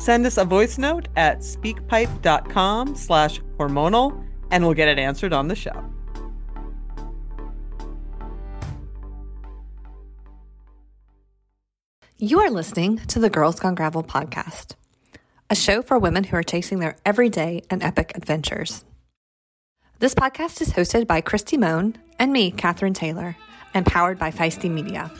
Send us a voice note at speakpipe.com slash hormonal and we'll get it answered on the show. You are listening to the Girls Gone Gravel podcast, a show for women who are chasing their everyday and epic adventures. This podcast is hosted by Kristi Mohn and me, Katherine Taylor, and powered by Feisty Media.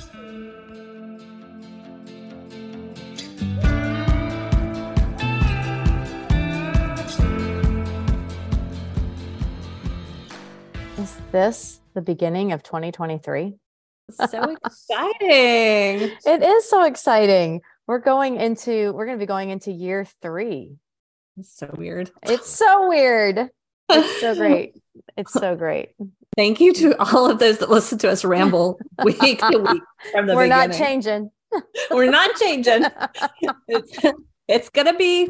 This the beginning of 2023? So exciting. It is so exciting. We're going into, we're going to be going into year three. It's so weird. It's so weird. It's so great. It's so great. Thank you to all of those that listen to us ramble week to week from the We're beginning. not changing. We're not changing. It's, it's gonna be.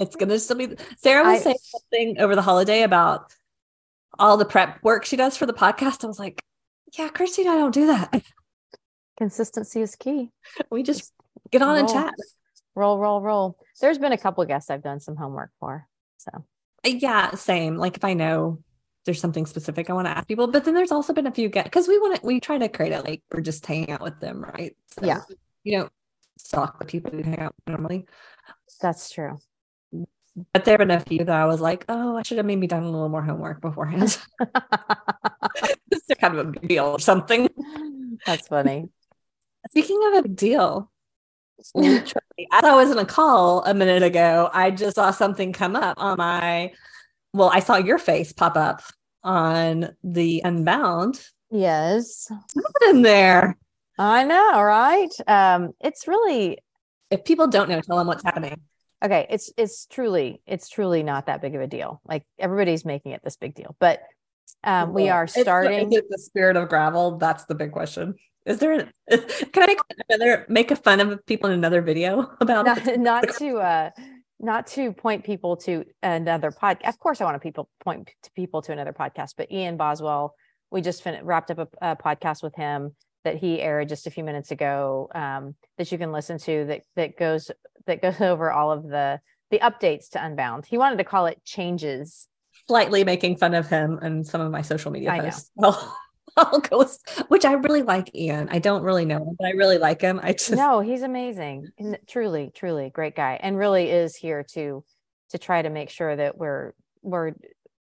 It's gonna still be. Sarah was I- saying something over the holiday about all the prep work she does for the podcast. I was like, "Yeah, Christy and I don't do that. Consistency is key. We just get on and chat." Roll, roll, roll. There's been a couple guests I've done some homework for. So Uh, Yeah, same. Like if I know there's something specific I want to ask people, but then there's also been a few get because we want to we try to create it like we're just hanging out with them, right? So, Yeah. you know, stalk the people who hang out normally. that's true. But there been a few that I was like, oh, I should have maybe done a little more homework beforehand. It's kind of a big deal or something. that's funny. Speaking of a big deal, as I was in a call a minute ago, I just saw something come up on my. Well, I saw your face pop up on the Unbound. Yes. In there? I know, right? Um, it's really If people don't know, tell them what's happening. Okay it's it's truly it's truly not that big of a deal like everybody's making it this big deal but um we are It's the- starting the spirit of gravel? That's the big question. Is there? An, can I make another make a fun of people in another video about not, it? not to uh not to point people to another podcast of course i want to people point to people to another podcast but ian boswell we just fin- wrapped up a, a podcast with him that he aired just a few minutes ago um, that you can listen to that that goes that goes over all of the the updates to unbound. He wanted to call it changes. Slightly making fun of him and some of my social media I posts. Well, I'll go which I really like Ian. I don't really know him, but I really like him. I just no he's amazing. And truly truly great guy and really is here to to try to make sure that we're we're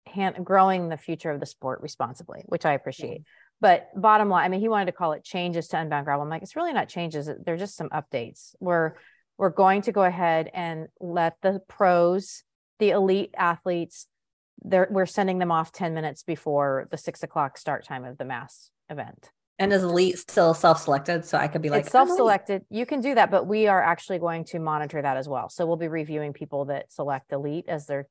hand, growing the future of the sport responsibly which i appreciate. But bottom line i mean he wanted to call it changes to unbound gravel. I'm like it's really not changes. They're just some updates. We're we're going to go ahead and let the pros the elite athletes they're, we're sending them off 10 minutes before the six o'clock start time of the mass event and is elite still self-selected, so I could be like it's self-selected. You can do that, but we are actually going to monitor that as well. So we'll be reviewing people that select elite as their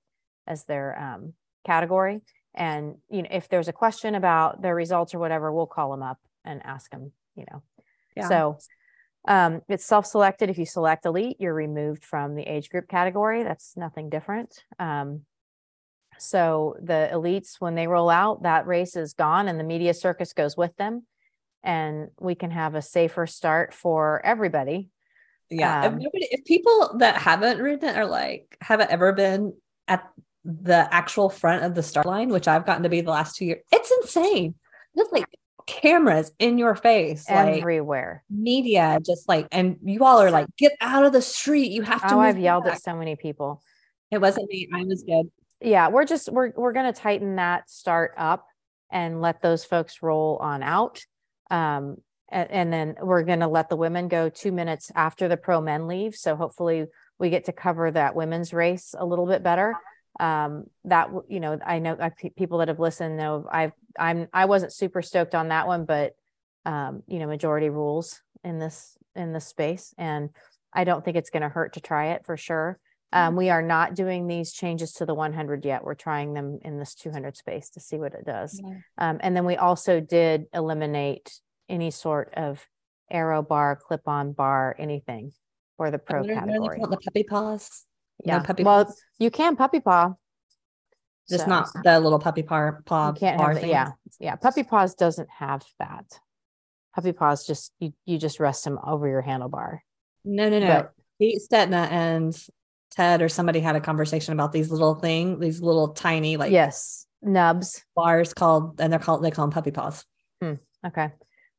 as their um, category, and you know if there's a question about their results or whatever, we'll call them up and ask them. You know, Yeah. so um, it's self-selected. If you select elite, you're removed from the age group category. That's nothing different. Um, so the elites, when they roll out, that race is gone, and the media circus goes with them and we can have a safer start for everybody. Yeah. if, Um, nobody, if people that haven't ridden it are like haven't ever been at the actual front of the start line, which I've gotten to be the last two years, it's insane. Just like cameras in your face, like everywhere. media, just like, and you all are like, get out of the street. You have to. Oh, I've yelled back." at so many people. It wasn't me. I was good. yeah, we're just we're we're gonna tighten that start up and let those folks roll on out. Um, and, and then we're gonna let the women go two minutes after the pro men leave. So hopefully we get to cover that women's race a little bit better. Um, that you know, I know I, people that have listened know I've I'm I wasn't super stoked on that one, but um, you know, majority rules in this in this space, and I don't think it's going to hurt to try it for sure. Um, we are not doing these changes to the 100 yet. We're trying them in this 200 space to see what it does. Yeah. Um, and then we also did eliminate any sort of aero bar, clip on bar, anything for the pro What are- what are they category. The puppy paws. No Yeah. puppy well, paws? you can puppy paw. Just So, not the little puppy paw paw can't bar have thing. Yeah. Yeah. Puppy paws doesn't have that. Puppy paws just, you, you just rest them over your handlebar. No, no, no. But- Pete Stetina and Ted or somebody had a conversation about these little thing, these little tiny like yes. Nubs. bars called, and they're called they call them puppy paws. Hmm. Okay.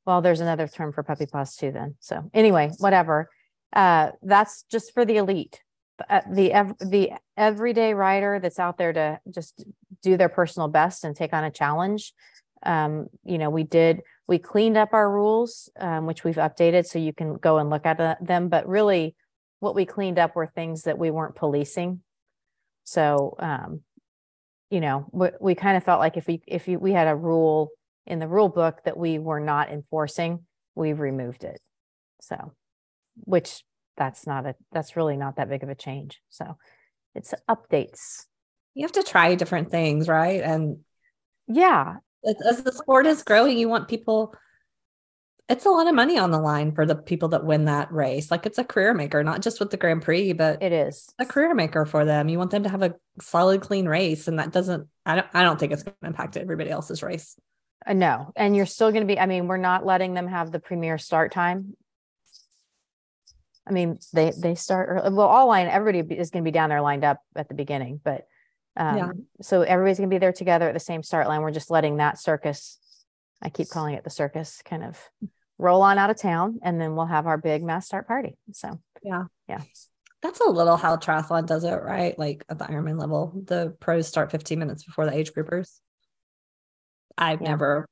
Well, there's another term for puppy paws too, then. So anyway, whatever. Uh, that's just for the elite. Uh, the the everyday rider that's out there to just do their personal best and take on a challenge. Um, you know, we did we cleaned up our rules, um, which we've updated, so you can go and look at uh, them. But really, what we cleaned up were things that we weren't policing. So, um, you know, we, we kind of felt like if we if you, we had a rule in the rule book that we were not enforcing, we've removed it. So, which that's not a that's really not that big of a change. So, it's updates. You have to try different things, right? And Yeah, as, the sport is growing, you want people. It's a lot of money on the line for the people that win that race. Like it's a career maker, not just with the Grand Prix, but it is. a career maker for them. You want them to have a solid, clean race, and that doesn't. I don't. I don't think it's going to impact everybody else's race. Uh, no, and you're still going to be. I mean, we're not letting them have the premier start time. I mean, they they start early. Well, all line everybody is going to be down there lined up at the beginning, but um, Yeah. so everybody's going to be there together at the same start line. We're just letting that circus. I keep calling it the circus, kind of roll on out of town, and then we'll have our big mass start party. So yeah, yeah, That's a little how triathlon does it, right? Like at the Ironman level, the pros start 15 minutes before the age groupers. I've Yeah. never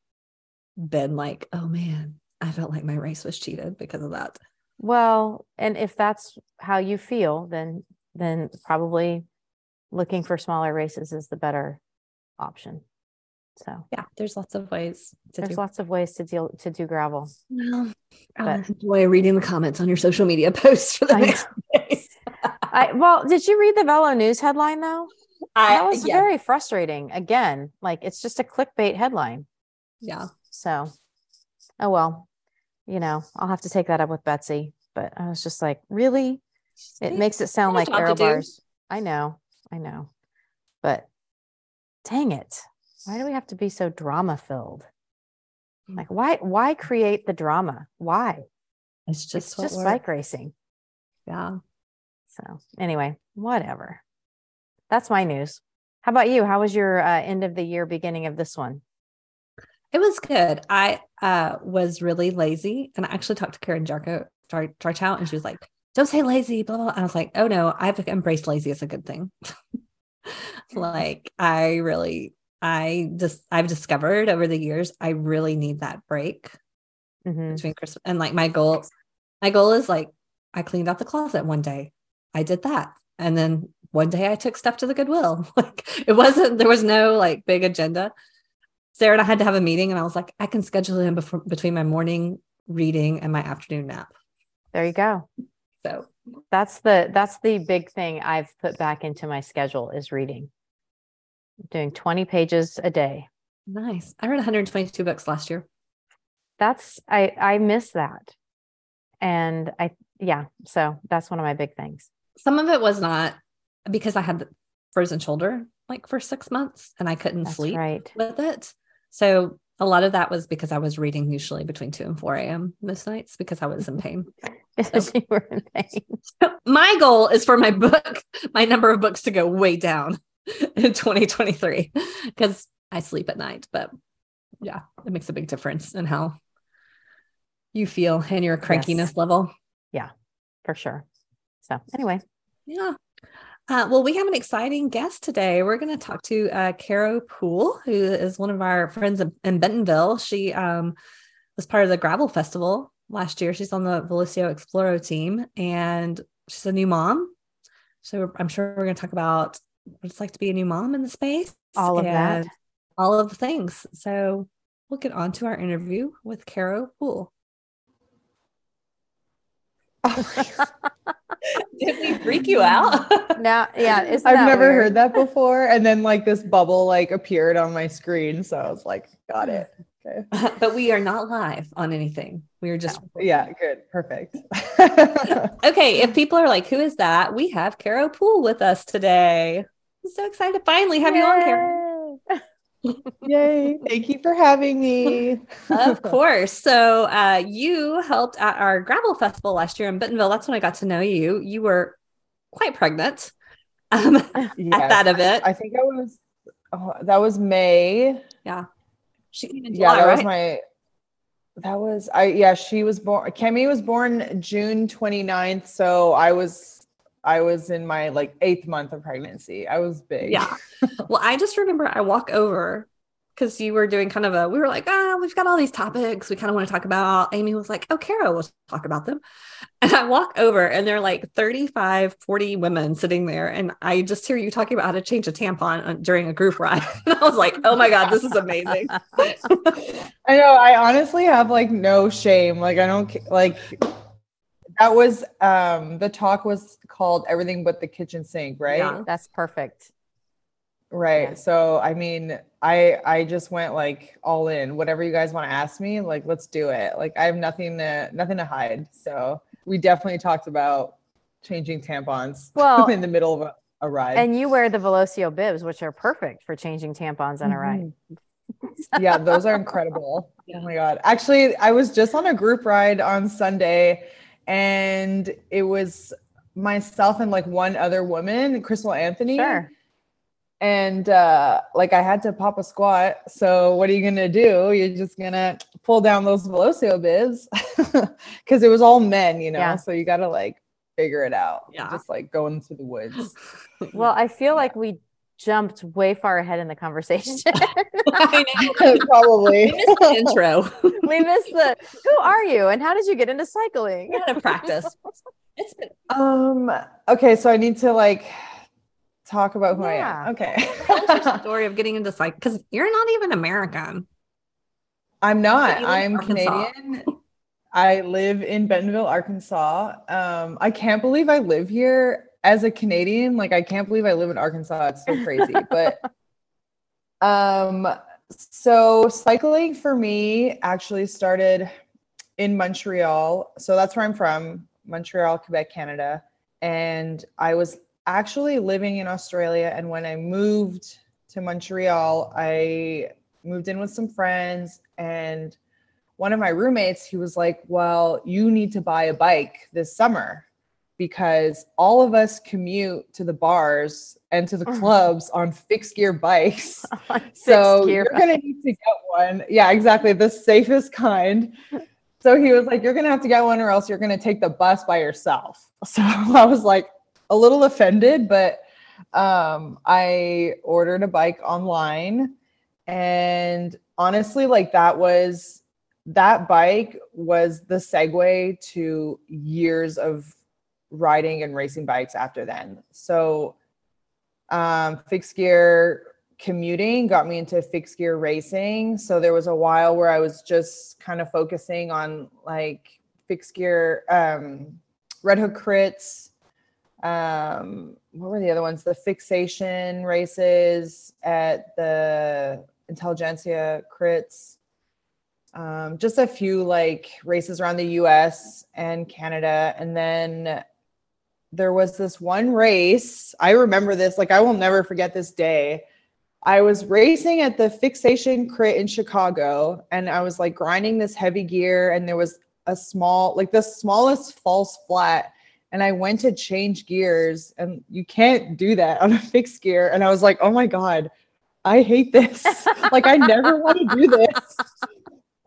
been like, oh man, I felt like my race was cheated because of that. Well, and if that's how you feel, then then probably looking for smaller races is the better option. So Yeah, there's lots of ways to there's do. lots of ways to deal to do gravel. Well, I but- enjoy reading the comments on your social media posts for the I next days. I well, did you read the Velo News headline though? I, That was yeah, very frustrating. Again, like it's just a clickbait headline. yeah. So, oh well, you know, I'll have to take that up with Betsy. But I was just like, really? It makes it sound like aero bars. I know, I know, but dang it! Why do we have to be so drama filled? Like, why? Why create the drama? Why? It's just, It's just bike racing. yeah. So anyway, whatever. That's my news. How about you? How was your uh, end of the year, beginning of this one? It was good. I uh, was really lazy, and I actually talked to Karen Jarko Charchout, and she was like, "Don't say lazy." Blah blah. I was like, "Oh no, I've embraced lazy as a good thing." like I really, I just I've discovered over the years I really need that break Mhm. between Christmas and like my goal. My goal is like I cleaned out the closet one day. I did that, and then one day I took stuff to the Goodwill. Like it wasn't there was no like big agenda. Sarah and I had to have a meeting, and I was like, I can schedule in before between my morning reading and my afternoon nap. There you go. So That's the that's the big thing I've put back into my schedule is reading. Doing 20 pages a day. nice. I read 122 books last year. That's I I miss that. And I yeah, so that's one of my big things. Some of it was not because I had the frozen shoulder like for six months, and I couldn't That's sleep right. with it. So a lot of that was because I was reading usually between two and four a.m. most nights because I was in pain. Because you were in pain. my goal is for my book, my number of books to go way down in 2023 because I sleep at night. But yeah, it makes a big difference in how you feel and your crankiness level. Yeah, for sure. So anyway, Yeah. Uh, well, we have an exciting guest today. We're going to talk to uh, Caro Poole, who is one of our friends in, Bentonville. She um, was part of the Gravel Festival last year. She's on the Velocio Exploro team, and she's a new mom. So I'm sure we're going to talk about what it's like to be a new mom in the space, all of that, all of the things. So we'll get on to our interview with Caro Poole. Oh Did we freak you out? now, yeah, I've never weird? heard that before. And then like this bubble like appeared on my screen, so I was like, got it. Okay. but we are not live on anything. We are just yeah, good, perfect. okay, if people are like, who is that? We have Caro Poole with us today. I'm so excited to finally have Yay. you on, Caro. Yay. Thank you for having me. of course. So, uh, you helped at our gravel festival last year in Bentonville. That's when I got to know you. You were quite pregnant um, yes. at that event. I think I was, oh, that was May. Yeah. She came in July, Yeah, that right? was my, that was, I, yeah, she was born, Kemi was born June 29th. So I was I was in my like eighth month of pregnancy. I was big. Yeah. well, I just remember I walk over because you were doing kind of a, we were like, ah, we've got all these topics we kind of want to talk about. Amy was like, oh, Caro, we'll talk about them. And I walk over and there are like 35, 40 women sitting there. And I just hear you talking about how to change a tampon uh, during a group ride. And I was like, oh my God, this is amazing. I know. I honestly have like no shame. Like, I don't like, that was um the talk was called everything but the kitchen sink right? Yeah, that's perfect. Right yeah. so i mean i i just went like all in. Whatever you guys want to ask me like let's do it. Like i have nothing to nothing to hide so we definitely talked about changing tampons well in the middle of a, a ride. and you wear the velocio bibs which are perfect for changing tampons on a ride. Mm-hmm. yeah those are incredible. Yeah. oh my god. Actually i was just on a group ride on sunday and it was myself and like one other woman, Crystal Anthony. Sure. And uh, like I had to pop a squat. So what are you gonna do? You're just gonna pull down those Velocio bibs because it was all men, you know. Yeah. So you gotta like figure it out. Yeah. Just like going through the woods. well, I feel like we jumped way far ahead in the conversation. Probably. We missed the intro. we missed the who are you and how did you get into cycling? We had practice. It's been um okay, so I need to like talk about who yeah. I am. Okay. story of getting into cycling because you're not even American. I'm not. I'm Canadian. I live in Bentonville, Arkansas. Um, I can't believe I live here as a Canadian, like I can't believe I live in Arkansas. It's so crazy. but um so cycling for me actually started in Montreal. So that's where I'm from, Montreal, Quebec, Canada. And I was actually living in Australia and when I moved to Montreal, I moved in with some friends and one of my roommates, he was like, "Well, you need to buy a bike this summer." Because all of us commute to the bars and to the mm. clubs on fixed gear bikes. so you're going to need to get one. Yeah, exactly. The safest kind. So he was like, You're going to have to get one or else you're going to take the bus by yourself. So I was like a little offended, but um, I ordered a bike online. And honestly, like that was that bike was the segue to years of riding and racing bikes after then. So um, fixed gear commuting got me into fixed gear racing. So there was a while where I was just kind of focusing on like fixed gear, um, Red Hook crits. Um, what were the other ones? The fixation races at the Intelligentsia crits. Um, just a few like races around the US and Canada. And then there was this one race. I remember this, like, I will never forget this day. I was racing at the fixation crit in Chicago, and I was like grinding this heavy gear, and there was a small, like the smallest false flat. And I went to change gears, and you can't do that on a fixed gear. And I was like, oh my God, I hate this. like, I never want to do this.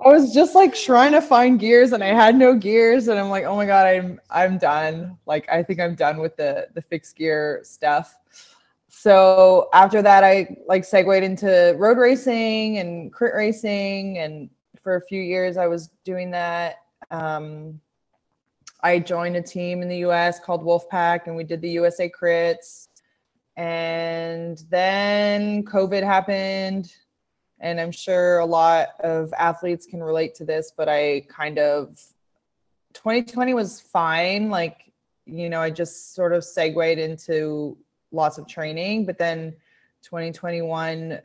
I was just like trying to find gears and I had no gears and I'm like, oh my god, I'm I'm done. Like I think I'm done with the the fixed gear stuff. So after that, I like segued into road racing and crit racing, and for a few years I was doing that. Um, I joined a team in the US called Wolfpack, and we did the USA crits. And then COVID happened, and I'm sure a lot of athletes can relate to this, but I kind of 2020 was fine. Like, you know, I just sort of segued into lots of training, but then 2021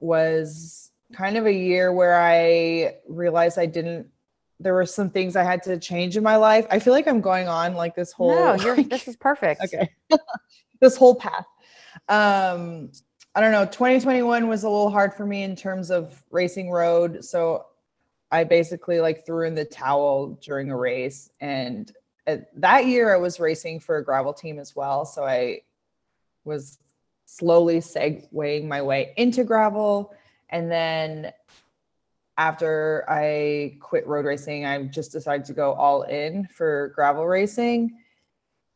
was kind of a year where I realized I didn't there were some things I had to change in my life. I feel like I'm going on like this whole No, you're like, this is perfect. okay. this whole path. Um I don't know, 2021 was a little hard for me in terms of racing road, so I basically like threw in the towel during a race. And that year I was racing for a gravel team as well, so I was slowly segueing my way into gravel. And then after I quit road racing, I just decided to go all in for gravel racing.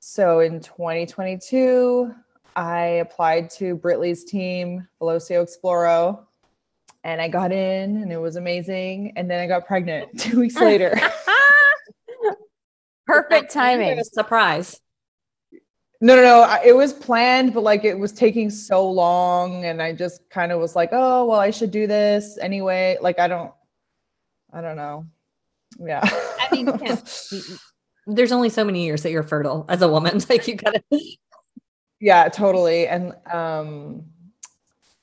So in 2022, I applied to Britley's team, Velocio Exploro, and I got in and it was amazing. And then I got pregnant two weeks later. Perfect timing. Surprise. No, no, no. It was planned, but like it was taking so long, and I just kind of was like, "Oh, well, I should do this anyway." Like I don't, I don't know. Yeah. I mean, there's only so many years that you're fertile as a woman. Like you gotta. Yeah, totally. And um,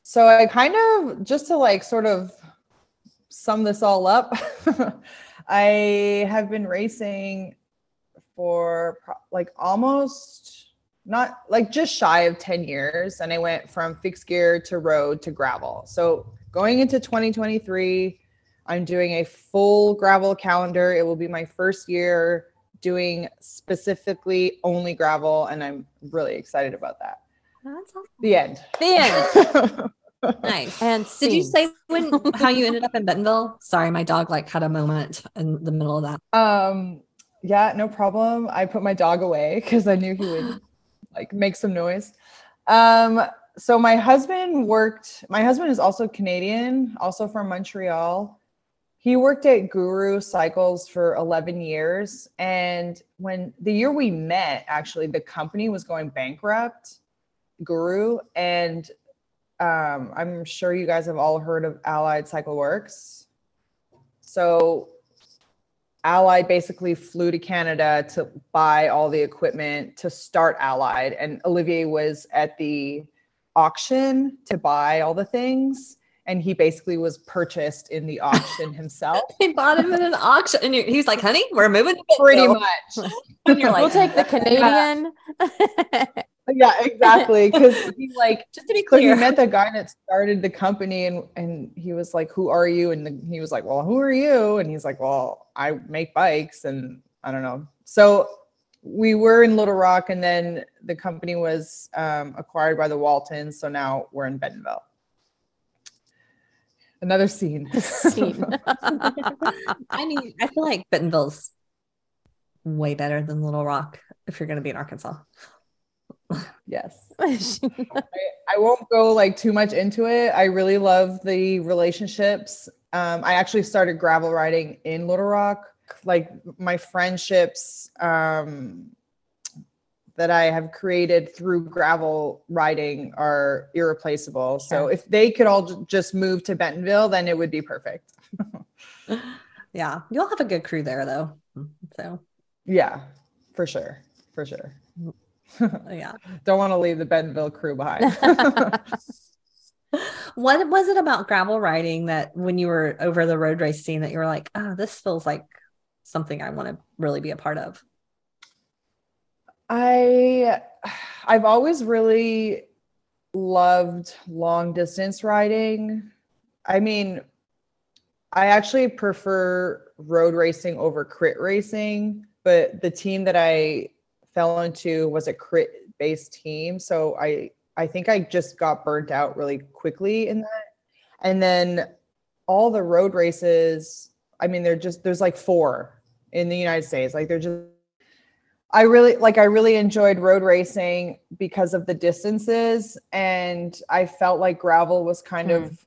so I kind of just to like sort of sum this all up, I have been racing for like almost not like just shy of 10 years. And i went from fixed gear to road to gravel. So going into 2023 i'm doing a full gravel calendar. It will be my first year doing specifically only gravel and i'm really excited about that. That's awesome. the end. The end. Nice. And did you say when how you ended up in bentonville? Sorry my dog like had a moment in the middle of that. Um yeah no problem. I put my dog away because i knew he would like make some noise. Um, so my husband worked, my husband is also Canadian, also from Montreal. He worked at Guru Cycles for 11 years. And when the year we met, actually, the company was going bankrupt, Guru. And um, I'm sure you guys have all heard of Allied Cycle Works. So Allied basically flew to Canada to buy all the equipment to start Allied. And Olivier was at the auction to buy all the things. And he basically was purchased in the auction himself. he bought him in an auction. And he's like, honey, we're moving. Pretty much. and you're like, we'll take the Canadian. yeah, exactly. Because he like just to be clear, so he met the guy that started the company, and and he was like, "Who are you?" And the, he was like, "Well, who are you?" And he's like, "Well, I make bikes," and I don't know. So we were in Little Rock, and then the company was um, acquired by the Waltons. So now we're in Bentonville. Another scene. scene. I mean, I feel like Bentonville's way better than Little Rock if you're going to be in Arkansas yes. I, I, won't go like too much into it. I really love the relationships. Um, I actually started gravel riding in Little Rock. Like my friendships um, that I have created through gravel riding are irreplaceable. Sure. So if they could all j- just move to Bentonville, then it would be perfect. yeah, you'll have a good crew there though. So yeah, for sure, for sure. yeah. Don't want to leave the Bentonville crew behind. what was it about gravel riding that when you were over the road race scene that you were like, oh, this feels like something I want to really be a part of? I I've always really loved long distance riding. I mean, I actually prefer road racing over crit racing, but the team that I fell into was a crit based team. So I I think I just got burnt out really quickly in that. And then all the road races, I mean, they're just there's like four in the United States. Like they're just I really like I really enjoyed road racing because of the distances and I felt like gravel was kind mm. of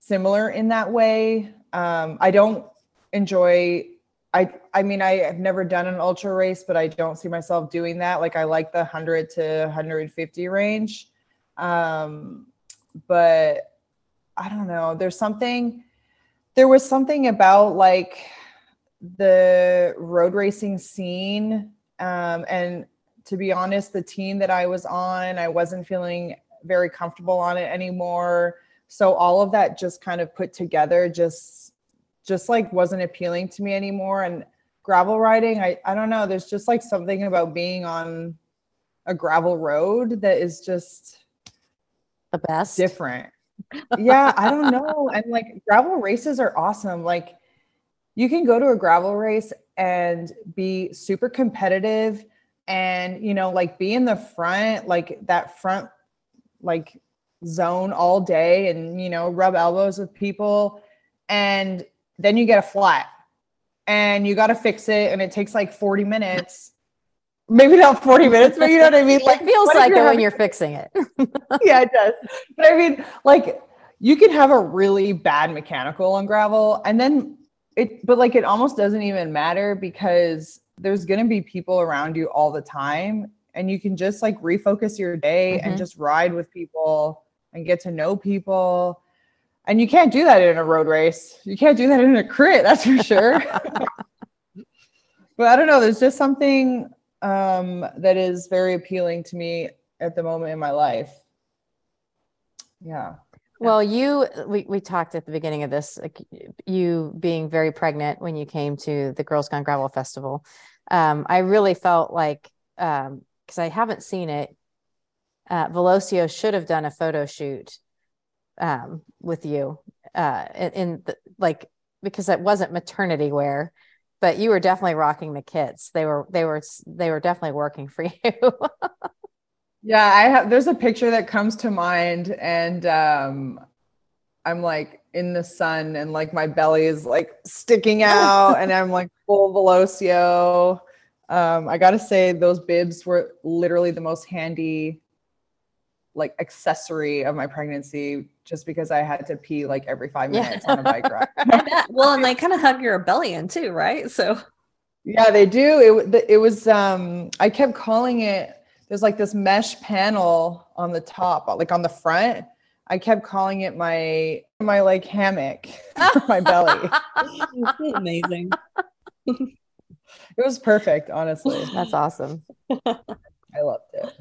similar in that way. Um, I don't enjoy I I mean I have never done an ultra race, but I don't see myself doing that. Like I like the 100 to 150 range. Um, but I don't know. There's something there was something about like the road racing scene um, and to be honest, the team that I was on, I wasn't feeling very comfortable on it anymore. So all of that just kind of put together just just like wasn't appealing to me anymore. And gravel riding, I, I don't know, there's just like something about being on a gravel road that is just the best different. yeah, I don't know. And like gravel races are awesome. Like you can go to a gravel race and be super competitive and you know like be in the front like that front like zone all day and you know rub elbows with people. And then you get a flat and you got to fix it and it takes like 40 minutes. Maybe not 40 minutes but you know what i mean? Like it feels like it having... when you're fixing it. Yeah it does. But i mean like you can have a really bad mechanical on gravel and then it but like it almost doesn't even matter because there's going to be people around you all the time and you can just like refocus your day mm-hmm. and just ride with people and get to know people. And you can't do that in a road race. You can't do that in a crit that's for sure. But i don't know there's just something um, that is very appealing to me at the moment in my life. Yeah well, you we we talked at the beginning of this, like you being very pregnant when you came to the Girls Gone Gravel Festival. Um, I really felt like because um, I haven't seen it, uh, Velocio should have done a photo shoot um, with you uh, in, the, like because it wasn't maternity wear, but you were definitely rocking the kits. They were they were they were definitely working for you. Yeah, I have there's a picture that comes to mind and um I'm like in the sun and like my belly is like sticking out and I'm like full Velocio. Um I got to say those bibs were literally the most handy like accessory of my pregnancy just because I had to pee like every 5 minutes yeah. on a bike ride. well, and they kind of hug your belly in too, right? So Yeah, they do. It it was um I kept calling it there's like this mesh panel on the top, like on the front. I kept calling it my my like hammock for my belly. Amazing. it was perfect, honestly. That's awesome. I loved it.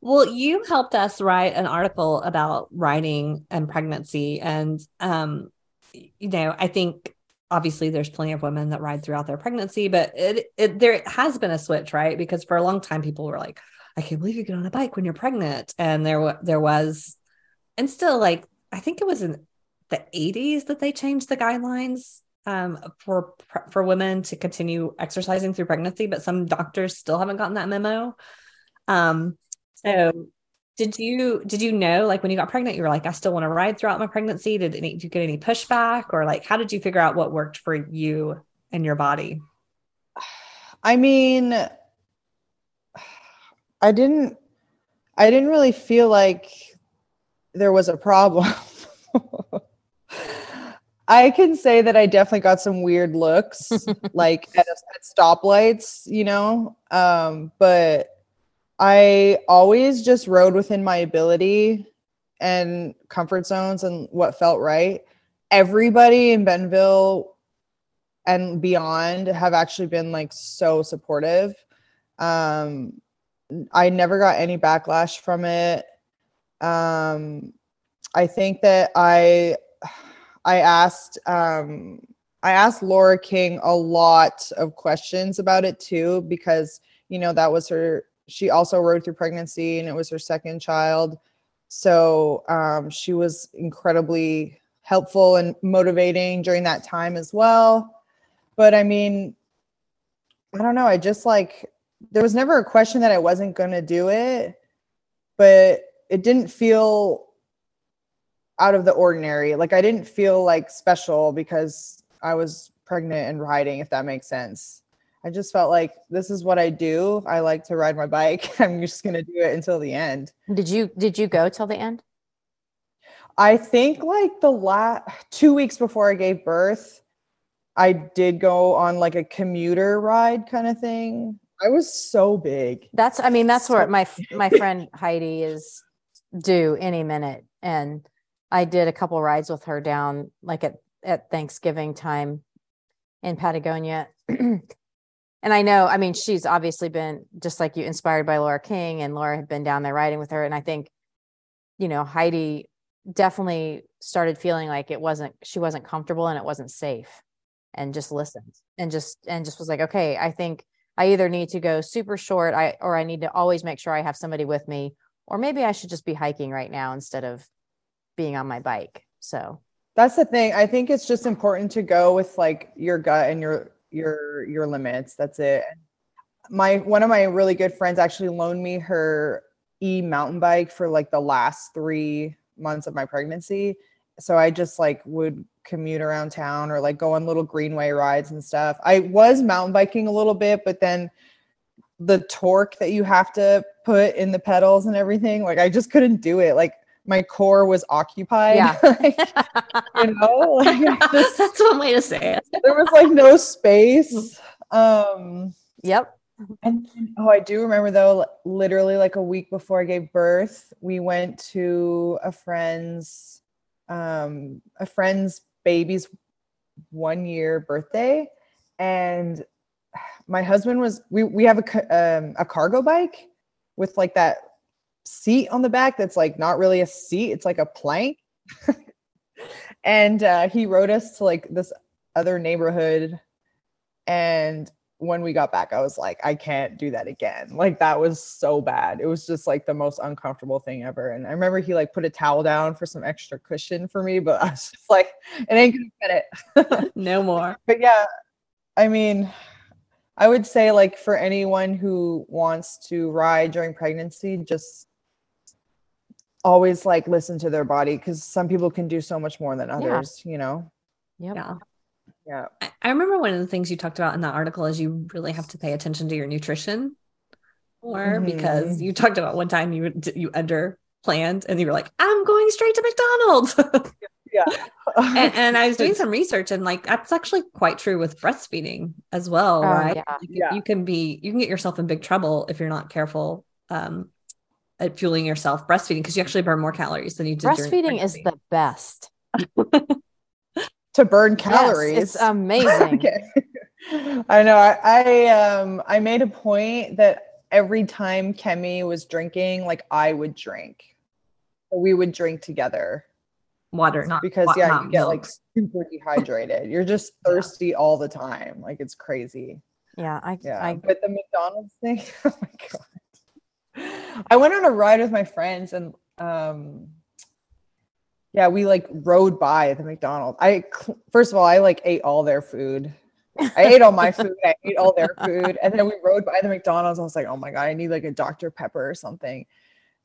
Well, you helped us write an article about riding and pregnancy. And, um, you know, I think obviously there's plenty of women that ride throughout their pregnancy, but it, it there has been a switch, right? Because for a long time, people were like, I can't believe you get on a bike when you're pregnant. And there, there was, and still like, I think it was in the 80s that they changed the guidelines um, for for women to continue exercising through pregnancy, but some doctors still haven't gotten that memo. Um, so did you did you know like when you got pregnant you were like I still want to ride throughout my pregnancy? Did, any, did you get any pushback or like how did you figure out what worked for you and your body? I mean, I didn't I didn't really feel like there was a problem. I can say that I definitely got some weird looks, like at, at, stoplights, you know. Um, but I always just rode within my ability and comfort zones and what felt right. Everybody in Benville and beyond have actually been like so supportive. Um, I never got any backlash from it. Um, I think that I I asked um, I asked Laura King a lot of questions about it too because you know that was her. She also rode through pregnancy and it was her second child, so um, she was incredibly helpful and motivating during that time as well. But I mean, I don't know. I just like there was never a question that I wasn't going to do it, but it didn't feel out of the ordinary. Like I didn't feel like special because I was pregnant and riding, if that makes sense. I just felt like this is what I do. I like to ride my bike. I'm just going to do it until the end. Did you did you go till the end? I think like the last 2 weeks before I gave birth, I did go on like a commuter ride kind of thing. I was so big. That's I mean that's So where my my friend Heidi is due any minute and I did a couple rides with her down like at at Thanksgiving time in Patagonia. and I know, I mean, she's obviously been just like you inspired by Laura King and Laura had been down there riding with her and I think you know, Heidi definitely started feeling like it wasn't she wasn't comfortable and it wasn't safe and just listened and just and just was like okay i think i either need to go super short i or i need to always make sure i have somebody with me or maybe i should just be hiking right now instead of being on my bike so That's the thing. I think it's just important to go with like your gut and your your your limits. That's it. My one of my really good friends actually loaned me her e mountain bike for like the last 3 months of my pregnancy. So I just like would commute around town or like go on little greenway rides and stuff. I was mountain biking a little bit, but then the torque that you have to put in the pedals and everything, like I just couldn't do it. Like my core was occupied. Yeah. Like, you know, like just- That's one way to say it. there was like no space. Um, yep and oh, I do remember though, literally like a week before I gave birth, we went to a friend's um a friend's baby's one year birthday. And my husband was we we have a um, a cargo bike with like that seat on the back that's like not really a seat it's like a plank. And uh he rode us to like this other neighborhood. And when we got back i was like i can't do that again. Like that was so bad. It was just like the most uncomfortable thing ever and i remember he like put a towel down for some extra cushion for me but i was just like it ain't gonna fit it. No more. but yeah i mean i would say like for anyone who wants to ride during pregnancy just always like listen to their body because some people can do so much more than others you know? Yep. Yeah. Yeah I- remember one of the things you talked about in that article is you really have to pay attention to your nutrition more because Mhm. you talked about one time you you under planned and you were like, I'm going straight to McDonald's. yeah and, and I was doing some research and like that's actually quite true with breastfeeding as well, Oh, right? yeah. Like, Yeah. You can be you can get yourself in big trouble if you're not careful um at fueling yourself breastfeeding because you actually burn more calories than you did breastfeeding is the best to burn Yes, calories it's amazing okay. I know. I, I um I made a point that every time Kemi was drinking, like I would drink. We would drink together water, not because wa- yeah, not you get milk. like super dehydrated. You're just thirsty all the time. Like it's crazy. yeah i Yeah. i but the McDonald's thing, oh my god. I went on a ride with my friends and um yeah, we like rode by the McDonald's. I first of all, I like ate all their food. I ate all my food. I ate all their food, and then we rode by the McDonald's. I was like, "Oh my god, I need like a Dr Pepper or something,"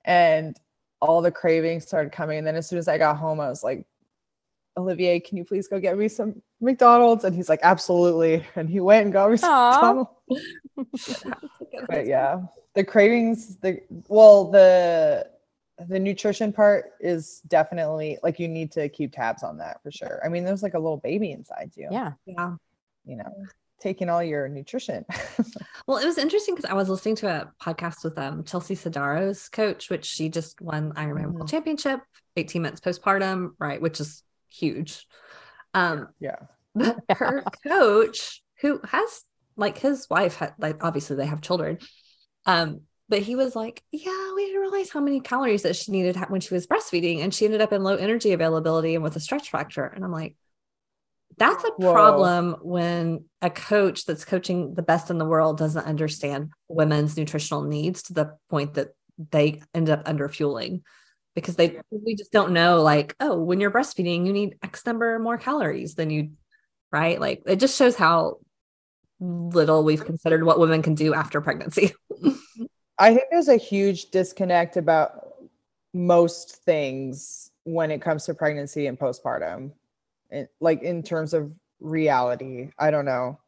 and all the cravings started coming. And then as soon as I got home, I was like, "Olivier, can you please go get me some McDonald's?" And he's like, "Absolutely," and he went and got me some. McDonald's. But yeah, the cravings, the well, the the nutrition part is definitely like you need to keep tabs on that for sure. I mean, there's like a little baby inside you. yeah yeah. you know, taking all your nutrition. Well, it was interesting because I was listening to a podcast with um, Chelsea Sodaro's coach, which she just won Ironman World Mhm. Championship, 18 months postpartum, right? Which is huge. Um, yeah. but her coach, who has like his wife, had, like obviously they have children, um, but he was like, yeah, we didn't realize how many calories that she needed when she was breastfeeding, and she ended up in low energy availability and with a stress fracture. And I'm like, that's a Whoa. problem when a coach that's coaching the best in the world doesn't understand women's nutritional needs to the point that they end up under fueling because they we just don't know like oh when you're breastfeeding you need x number more calories than you right like it just shows how little we've considered what women can do after pregnancy I think there's a huge disconnect about most things when it comes to pregnancy and postpartum. It, like in terms of reality, I don't know.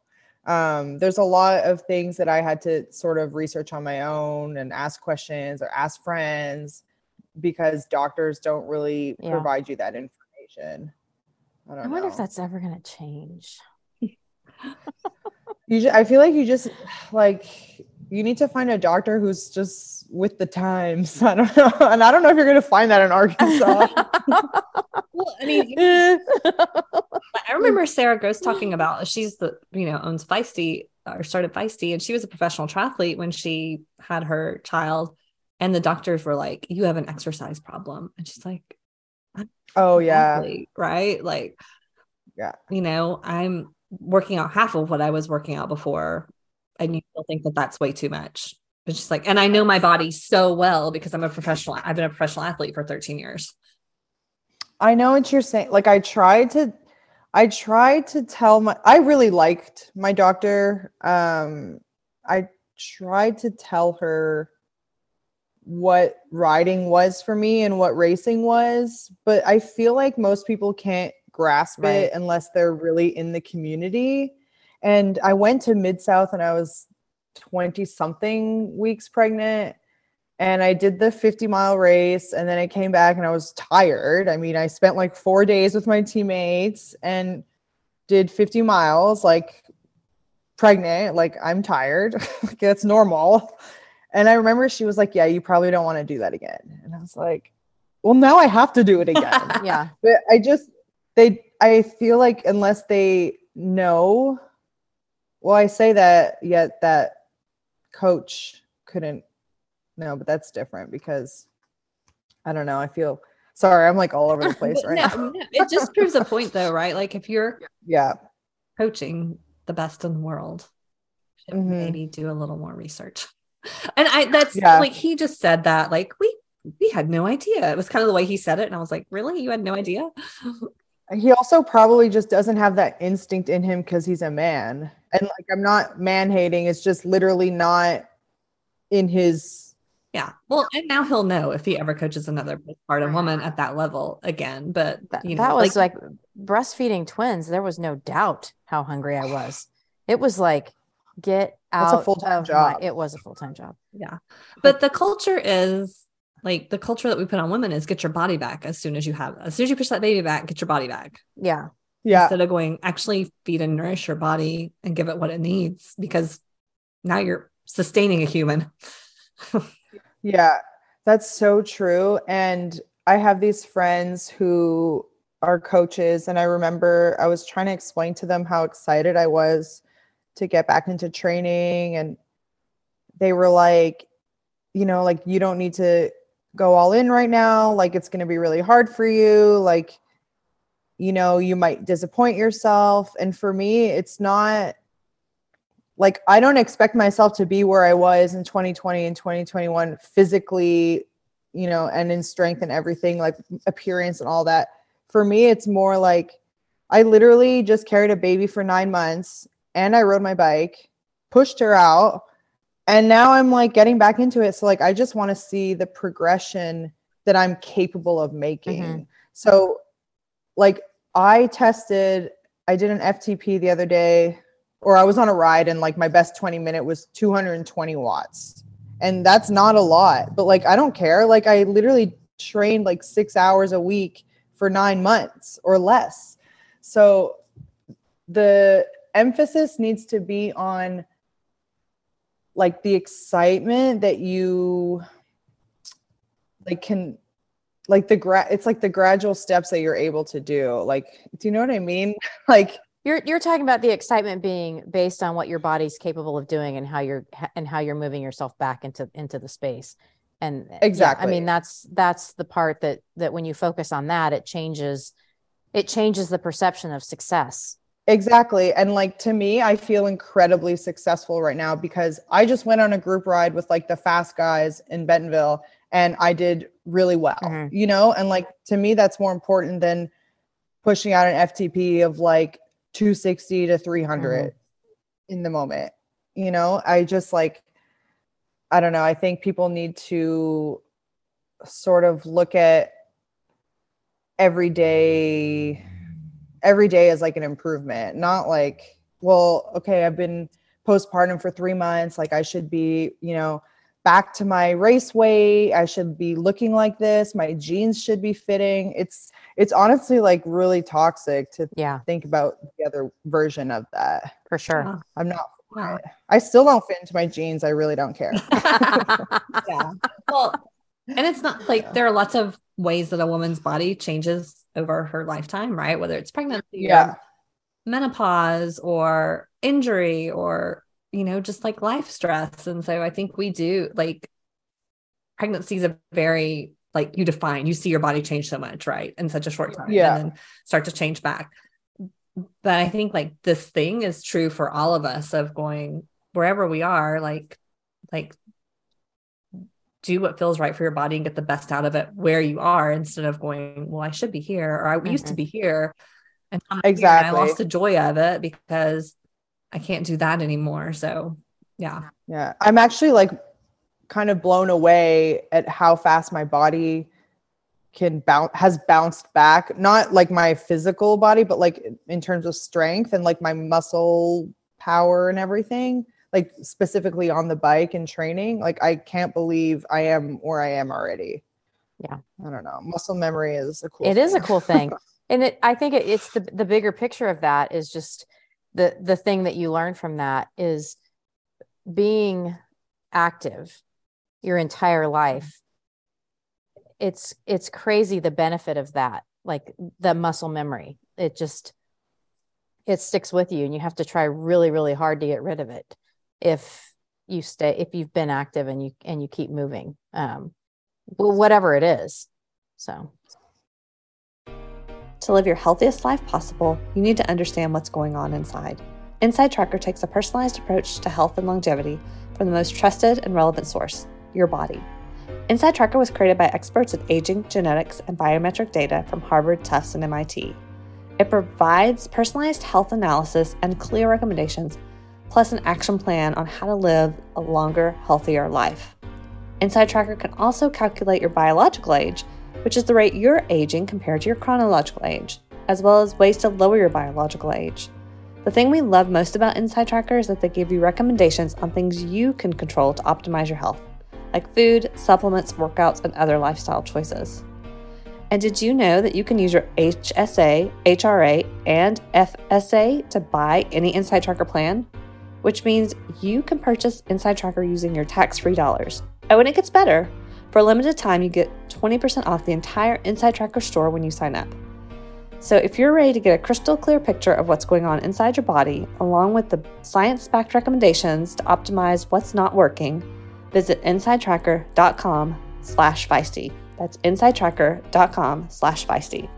Um, there's a lot of things that I had to sort of research on my own and ask questions or ask friends because doctors don't really Yeah. provide you that information. I don't I wonder know. if that's ever going to change. You ju- I feel like you just like you need to find a doctor who's just with the times. I don't know, and I don't know if you're gonna find that in Arkansas. Well, I mean, I remember Sarah Gross talking about she's the you know owns Feisty or started Feisty, and she was a professional triathlete when she had her child, and the doctors were like, "You have an exercise problem," and she's like, oh yeah, athlete, right? Like, Yeah. you know, I'm working out half of what I was working out before, and you still think that that's way too much. But she's like, and I know my body so well because I'm a professional. I've been a professional athlete for 13 years. I know what you're saying. Like I tried to, I tried to tell my. I really liked my doctor. Um, I tried to tell her what riding was for me and what racing was, but I feel like most people can't grasp Right. it unless they're really in the community. And I went to Mid South and I was 20 something weeks pregnant and I did the 50 mile race and then I came back and I was tired. I mean, I spent like 4 days with my teammates and did 50 miles like pregnant, like I'm tired. like that's normal. And I remember she was like, "Yeah, you probably don't want to do that again." And I was like, "Well, now I have to do it again." yeah. but I just they I feel like unless they know well I say that yet that coach couldn't no but that's different because I don't know I feel sorry I'm like all over the place right No, now no, it just proves a point, though, right? Like if you're yeah coaching the best in the world, Mhm. maybe do a little more research. And I that's Yeah. like he just said that like we we had no idea. It was kind of the way he said it, and I was like, really, you had no idea? He also probably just doesn't have that instinct in him because he's a man and like I'm not man hating it's just literally not in his Yeah. Well, and now he'll know if he ever coaches another postpartum woman at that level again. But That, you know, that was like, breastfeeding twins. There was no doubt how hungry I was. It was like, get out That's a out full-time of my- job. it was a full time job. yeah. But the culture is like the culture that we put on women is get your body back as soon as you have as soon as you push that baby back, get your body back. Yeah. yeah instead of going actually feed and nourish your body and give it what it needs because now you're sustaining a human. Yeah, that's so true. And I have these friends who are coaches, and I remember I was trying to explain to them how excited I was to get back into training. And they were like, you know, like, you don't need to go all in right now. Like, it's going to be really hard for you. Like, you know, you might disappoint yourself. And for me, it's not like I don't expect myself to be where I was in 2020 and 2021 physically, you know, and in strength and everything, like appearance and all that. For me, it's more like I literally just carried a baby for nine months and I rode my bike, pushed her out, and now I'm like getting back into it. So, like, I just want to see the progression that I'm capable of making. Mhm. So, like, I tested, I did an FTP the other day or I was on a ride and like my best 20 minute was 220 watts. And that's not a lot, but like I don't care. Like I literally trained like 6 hours a week for 9 months or less. So the emphasis needs to be on like the excitement that you like can like the gra- it's like the gradual steps that you're able to do like do you know what i mean like You're you're talking about the excitement being based on what your body's capable of doing and how you're and how you're moving yourself back into into the space. And yeah, I mean that's that's the part that that when you focus on that it changes it changes the perception of success. Exactly. And like to me, I feel incredibly successful right now because I just went on a group ride with like the fast guys in Bentonville and I did really well, Mhm. you know? And like to me, that's more important than pushing out an FTP of like 260 to 300 in the moment. You know, I just like, I don't know. I think people need to sort of look at every day every day is like an improvement not like well okay i've been postpartum for three months like i should be you know back to my race weight i should be looking like this my jeans should be fitting it's it's honestly like really toxic to Yeah, think about the other version of that for sure. Yeah. i'm not Wow. i still don't fit into my jeans i really don't care yeah. Well, and it's not like there are lots of ways that a woman's body changes over her lifetime, right? Whether it's pregnancy, Yeah. or menopause, or injury, or you know, just like life stress. And so I think we do like pregnancy is a very like you define, you see your body change so much, right? In such a short time. Yeah. And then start to change back. But I think like this thing is true for all of us of going wherever we are, like, like do what feels right for your body and get the best out of it where you are instead of going, well, I should be here or I used to Mhm. be here. And I'm here, and I lost the joy of it because I can't do that anymore. So yeah. Yeah, I'm actually like kind of blown away at how fast my body can bounce has bounced back. Not like my physical body, but like in terms of strength and like my muscle power and everything. Like specifically on the bike and training. Like I can't believe I am where I am already. Yeah. I don't know. Muscle memory is a cool. It is a cool thing. and it i think it, it's the the bigger picture of that is just the the thing that you learn from that is being active your entire life it's it's crazy the benefit of that like the muscle memory it just it sticks with you and you have to try really really hard to get rid of it if you stay if you've been active and you and you keep moving um whatever it is so To live your healthiest life possible, you need to understand what's going on inside. Inside Tracker takes a personalized approach to health and longevity from the most trusted and relevant source, your body. Inside Tracker was created by experts in aging, genetics, and biometric data from Harvard, Tufts, and MIT. It provides personalized health analysis and clear recommendations, plus an action plan on how to live a longer, healthier life. Inside Tracker can also calculate your biological age which is the rate you're aging compared to your chronological age, as well as ways to lower your biological age. The thing we love most about Inside Tracker is that they give you recommendations on things you can control to optimize your health, like food, supplements, workouts, and other lifestyle choices. And did you know that you can use your HSA, HRA, and FSA to buy any Inside Tracker plan? Which means you can purchase Inside Tracker using your tax free dollars. Oh, and it gets better. For a limited time, you get 20% off the entire Inside Tracker store when you sign up. So, if you're ready to get a crystal clear picture of what's going on inside your body, along with the science backed recommendations to optimize what's not working, visit insidetracker.com slash feisty. That's insidetracker.com slash feisty.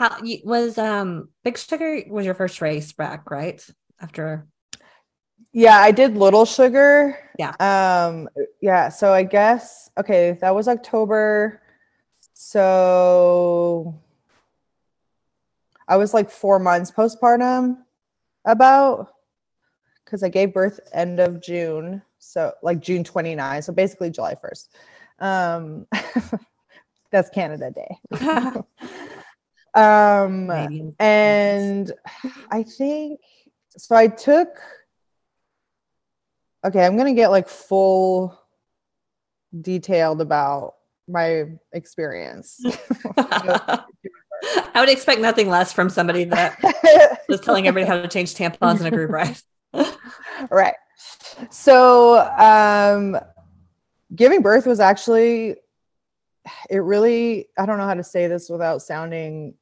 How you, was um Big Sugar was your first race back, right? After Yeah, I did Little Sugar. Yeah. Um yeah, so I guess okay, that was October. So I was like 4 months postpartum about cuz I gave birth end of June, so like June 29, so basically July 1st. Um that's Canada Day. um and I think so. I took. Okay, I'm gonna get like full detailed about my experience. I would expect nothing less from somebody that was telling everybody how to change tampons in a group ride. right. So, um, giving birth was actually, it really, I don't know how to say this without sounding,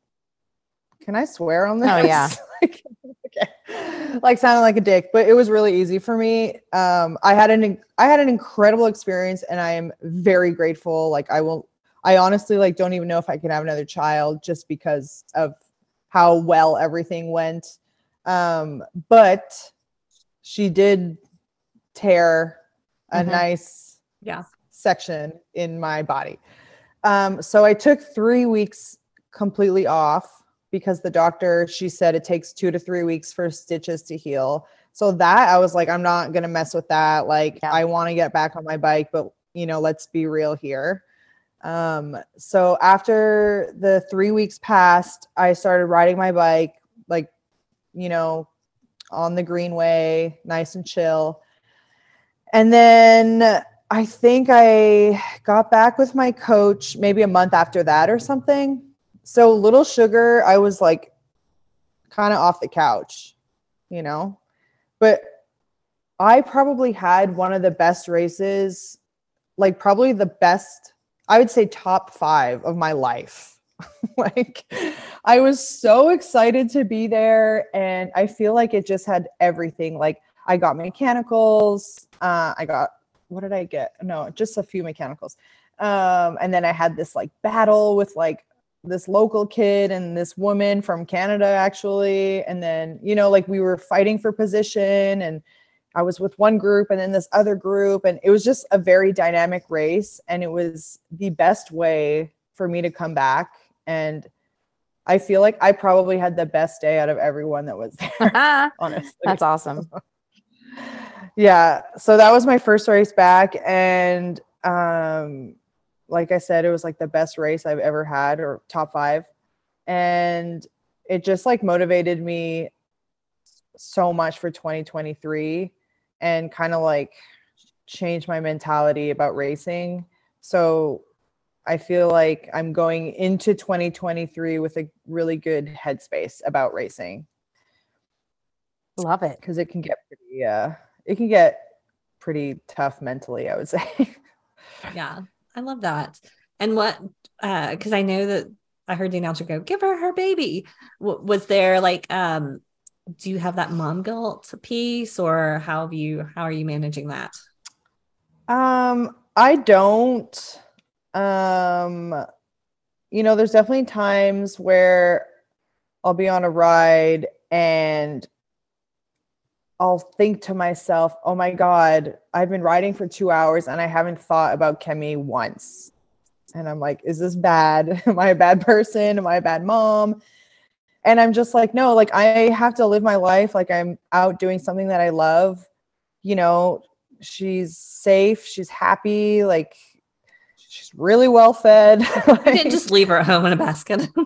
can I swear on this? Oh, yeah. like, okay. Like sounding like a dick, but it was really easy for me. Um, I had an, I had an incredible experience and I am very grateful. Like I will, I honestly like don't even know if I can have another child just because of how well everything went. Um, but she did tear a Mhm. nice Yeah. section in my body. Um, so I took three weeks completely off because the doctor she said it takes two to three weeks for stitches to heal. So that I was like, I'm not gonna mess with that. Like Yeah. I want to get back on my bike, but you know, let's be real here. Um, so after the three weeks passed, I started riding my bike, like, you know, on the greenway, nice and chill. And then I think I got back with my coach maybe a month after that or something. So little sugar, I was like kind of off the couch, you know. But I probably had one of the best races, like probably the best, I would say top 5 of my life. like I was so excited to be there and I feel like it just had everything. Like I got mechanicals, uh I got what did I get? No, just a few mechanicals. Um, and then I had this like battle with like this local kid and this woman from Canada actually. And then, you know, like we were fighting for position and I was with one group and then this other group. And it was just a very dynamic race. And it was the best way for me to come back. And I feel like I probably had the best day out of everyone that was there, honestly That's awesome. yeah so that was my first race back and um like i said it was like the best race i've ever had or top five. And it just like motivated me so much for 2023 and kind of like changed my mentality about racing. So i feel like i'm going into 2023 with a really good headspace about racing. Love it. because it can get pretty uh it can get pretty tough mentally i would say. Yeah, I love that. And what, uh, because I know that I heard the announcer go, give her her baby. W- was there like, um, do you have that mom guilt piece or how have you, how are you managing that? um i don't um you know there's definitely times where i'll be on a ride and I'll think to myself, oh my God, I've been riding for two hours and I haven't thought about Kemi once. And I'm like, is this bad? Am I a bad person? Am I a bad mom? And I'm just like, no, like I have to live my life. Like I'm out doing something that I love. You know, she's safe, she's happy, like she's really well fed. You didn't just leave her at home in a basket.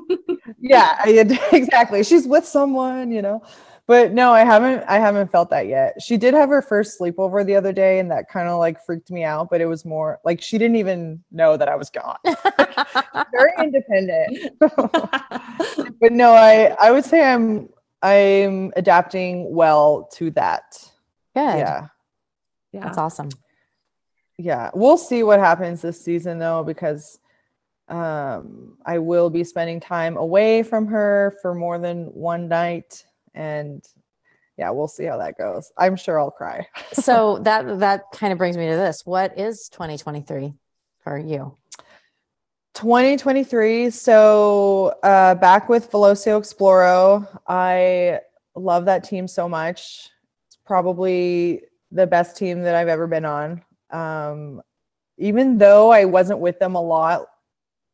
yeah I- exactly she's with someone you know but no i haven't i haven't felt that yet. She did have her first sleepover the other day and that kind of like freaked me out but it was more like she didn't even know that i was gone. Very independent. But no i i would say i'm i'm adapting well to that. Good. yeah. Yeah. That's awesome. yeah. We'll see what happens this season though because um i will be spending time away from her for more than one night and yeah we'll see how that goes. I'm sure i'll cry. So that that kind of brings me to this. What is 2023 for you? 2023 so uh back with velocio exploro i love that team so much. It's probably the best team that i've ever been on. Um even though i wasn't with them a lot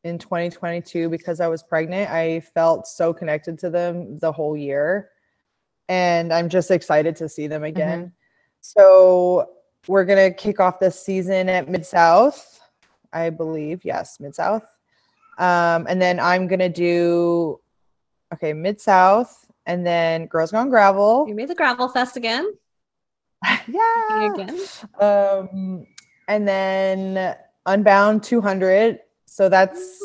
in 2022 because i was pregnant i felt so connected to them the whole year and i'm just excited to see them again so we're to kick off this season at mid south I believe. Yes, Mid South. Um, and then I'm gonna do okay, Mid South, and then Girls Gone Gravel. You made the gravel fest again. yeah. Again. Um, and then Unbound 200. So that's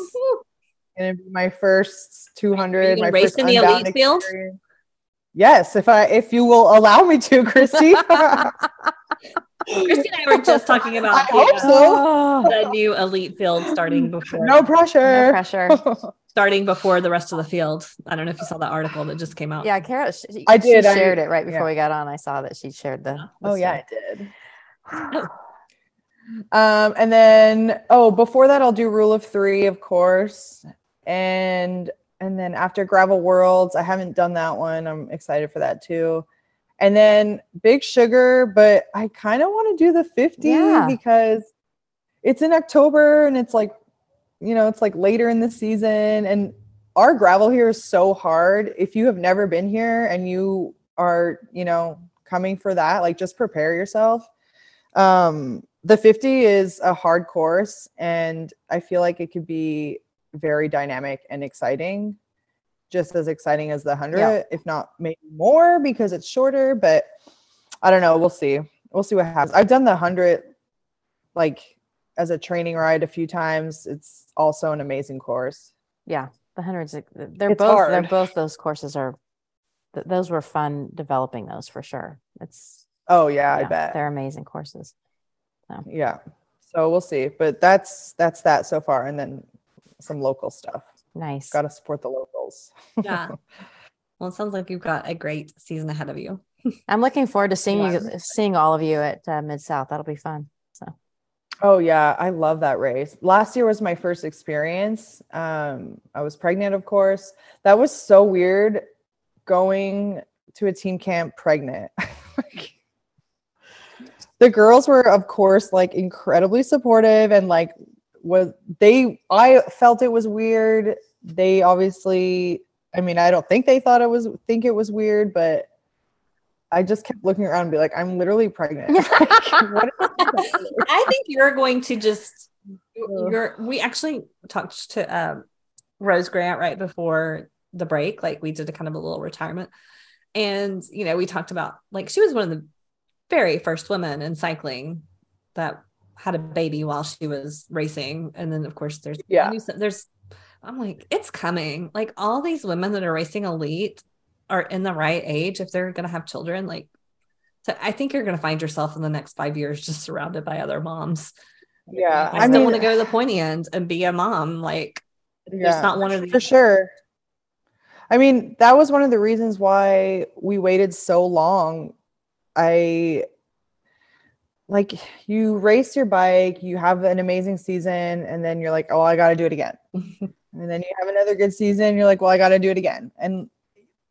gonna be my first 200. My race first in the Unbound elite field? Experience. Yes, if I if you will allow me to, Kristi. Kristi and I were just talking about I the, hope uh, so. the new elite field starting before no pressure. No pressure. starting before the rest of the field. I don't know if you saw that article that just came out. Yeah, Kara, she, I did, She I- shared it right before yeah. we got on. I saw that she shared the. the Oh yeah, story. I did. Um, and then oh, before that, I'll do Rule of Three, of course, and and then after Gravel Worlds, I haven't done that one. I'm excited for that too. And then Big Sugar, but I kind of want to do the 50 Yeah. because it's in October and it's like, you know, it's like later in the season, and our gravel here is so hard. If you have never been here and you are, you know, coming for that, like just prepare yourself. Um, the 50 is a hard course, and I feel like it could be very dynamic and exciting, just as exciting as the 100, Yeah. if not maybe more because it's shorter. But I don't know. We'll see. We'll see what happens. I've done the 100 like as a training ride a few times. It's also an amazing course. Yeah, the hundreds. They're It's both. They're both. Those courses are. th- Those were fun developing those for sure. It's. Oh yeah, I bet. they're amazing courses. Yeah. So we'll see. But that's that's that so far. And then some local stuff. Nice. Gotta support the locals. Yeah. Well, it sounds like you've got a great season ahead of you. I'm looking forward to seeing you, seeing all of you at uh, Mid South. That'll be fun. So Oh yeah, I love that race. Last year was my first experience. Um, I was pregnant, of course. That was so weird going to a team camp pregnant. The girls were, of course, like incredibly supportive and like was they I felt it was weird. They obviously, I mean, I don't think they thought it was think it was weird, but I just kept looking around and be like, I'm literally pregnant. Like, I think you're going to just you're we actually talked to um Rose Grant right before the break. Like we did a kind of a little retirement. And you know, we talked about like she was one of the very first women in cycling that had a baby while she was racing. And then of course there's Yeah. there's I'm like, it's coming. Like all these women that are racing elite are in the right age if they're gonna have children. Like so I think you're gonna find yourself in the next five years just surrounded by other moms. Yeah, I, I still mean- want to go to the pointy end and be a mom. Like there's not one of these. for sure. I mean, that was one of the reasons why we waited so long. I like you race your bike, you have an amazing season, and then you're like, oh, I got to do it again. and then you have another good season, you're like, well, I got to do it again. And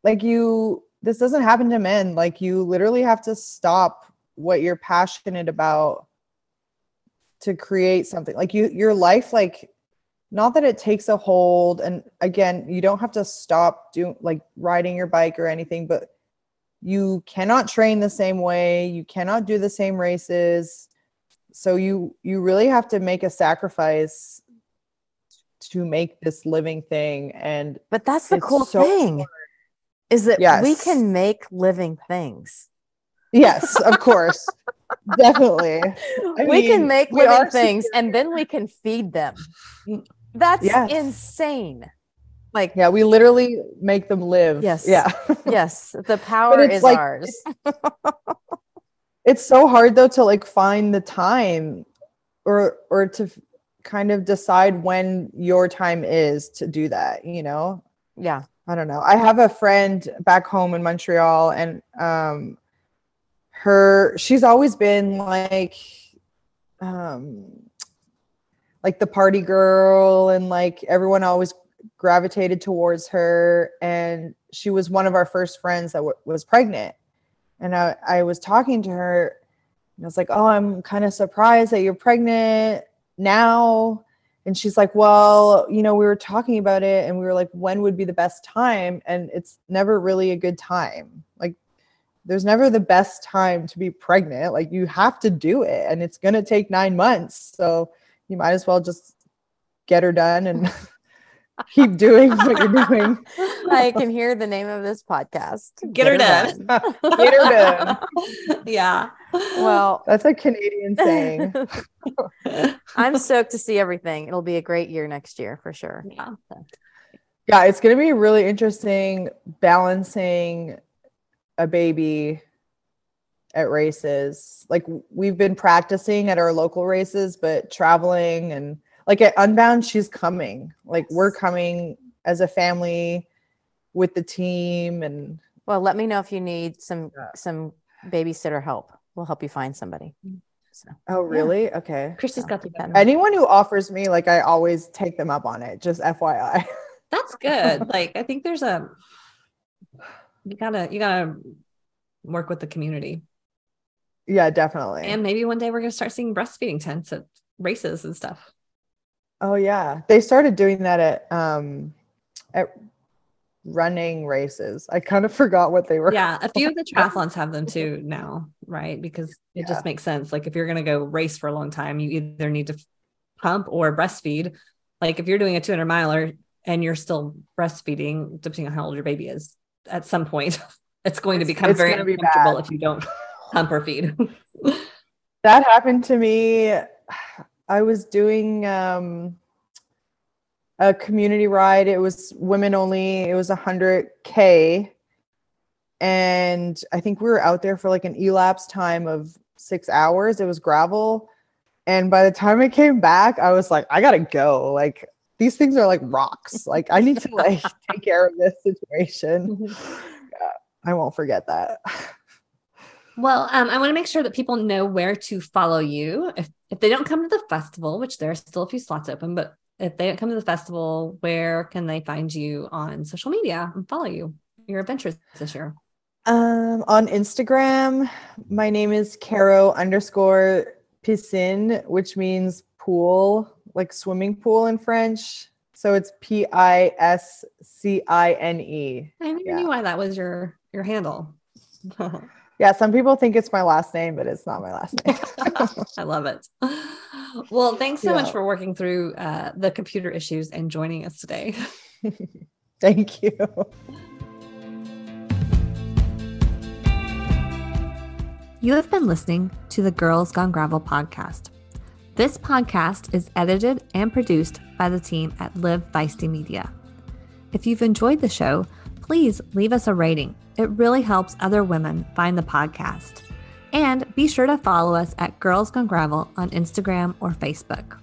like you, this doesn't happen to men. Like you literally have to stop what you're passionate about to create something. Like you, your life, like not that it takes a hold and again you don't have to stop doing like riding your bike or anything but you cannot train the same way you cannot do the same races so you you really have to make a sacrifice to make this living thing and But that's the cool so thing is that we can make living things. yes of course definitely I we can make living things and then we can feed them. That's Yes. insane. Like, yeah we literally make them live Yes. yeah yes, the power it's is like- ours. it's so hard though to like find the time or or to kind of decide when your time is to do that you know Yeah. i don't know i have a friend back home in montreal and um her she's always been like um like the party girl and like everyone always gravitated towards her and she was one of our first friends that w- was pregnant and I, I was talking to her and I was like, Oh, I'm kind of surprised that you're pregnant now. And she's like, Well, you know, we were talking about it and we were like, when would be the best time? And it's never really a good time. Like, there's never the best time to be pregnant. Like, you have to do it and it's going to take nine months. So you might as well just get her done and keep doing what you're doing. I can hear the name of this podcast. Get her done. Get her done. yeah. Well, That's a Canadian saying. I'm stoked to see everything. It'll be a great year next year for sure. yeah. Yeah, it's going to be really interesting balancing a baby at races. Like we've been practicing at our local races, but traveling and like at Unbound, she's coming. Like we're coming as a family with the team and Well, let me know if you need some Yeah. some babysitter help. We'll help you find somebody. So oh really? Okay. Kristi's got the keep that in better. Anyone who offers me like I always take them up on it, just FYI. That's good. like I think there's a you gotta you gotta work with the community. yeah, definitely. And maybe one day we're gonna start seeing breastfeeding tents at races and stuff. Oh yeah, they started doing that at um, at running races. I kind of forgot what they were. Yeah, a few of the triathlons have them too now, right? Because it Yeah. just makes sense. Like if you're going to go race for a long time, you either need to pump or breastfeed. Like if you're doing a 200 miler and you're still breastfeeding, depending on how old your baby is, at some point, it's going to become it's very gonna be uncomfortable bad. if you don't pump or feed. That happened to me. I was doing um, a community ride. It was women only. It was a hundred k, and I think we were out there for like an elapsed time of six hours. It was gravel, and by the time I came back, I was like, I gotta go. Like these things are like rocks. Like I need to like take care of this situation. Yeah, I won't forget that. Well, um, I want to make sure that people know where to follow you. If if they don't come to the festival, which there are still a few slots open, but if they don't come to the festival, where can they find you on social media and follow you? Your adventures this year. Um, on Instagram, my name is Caro underscore piscine, which means pool, like swimming pool in French. So it's P I S C I N E. I never Yeah. knew why that was your your handle. Yeah, some people think it's my last name, but it's not my last name. I love it. Well, thanks so much for working through uh, the computer issues and joining us today. Thank you. You have been listening to the Girls Gone Gravel podcast. This podcast is edited and produced by the team at Live Feisty Media. If you've enjoyed the show, please leave us a rating. It really helps other women find the podcast. And be sure to follow us at Girls Gone Gravel on Instagram or Facebook.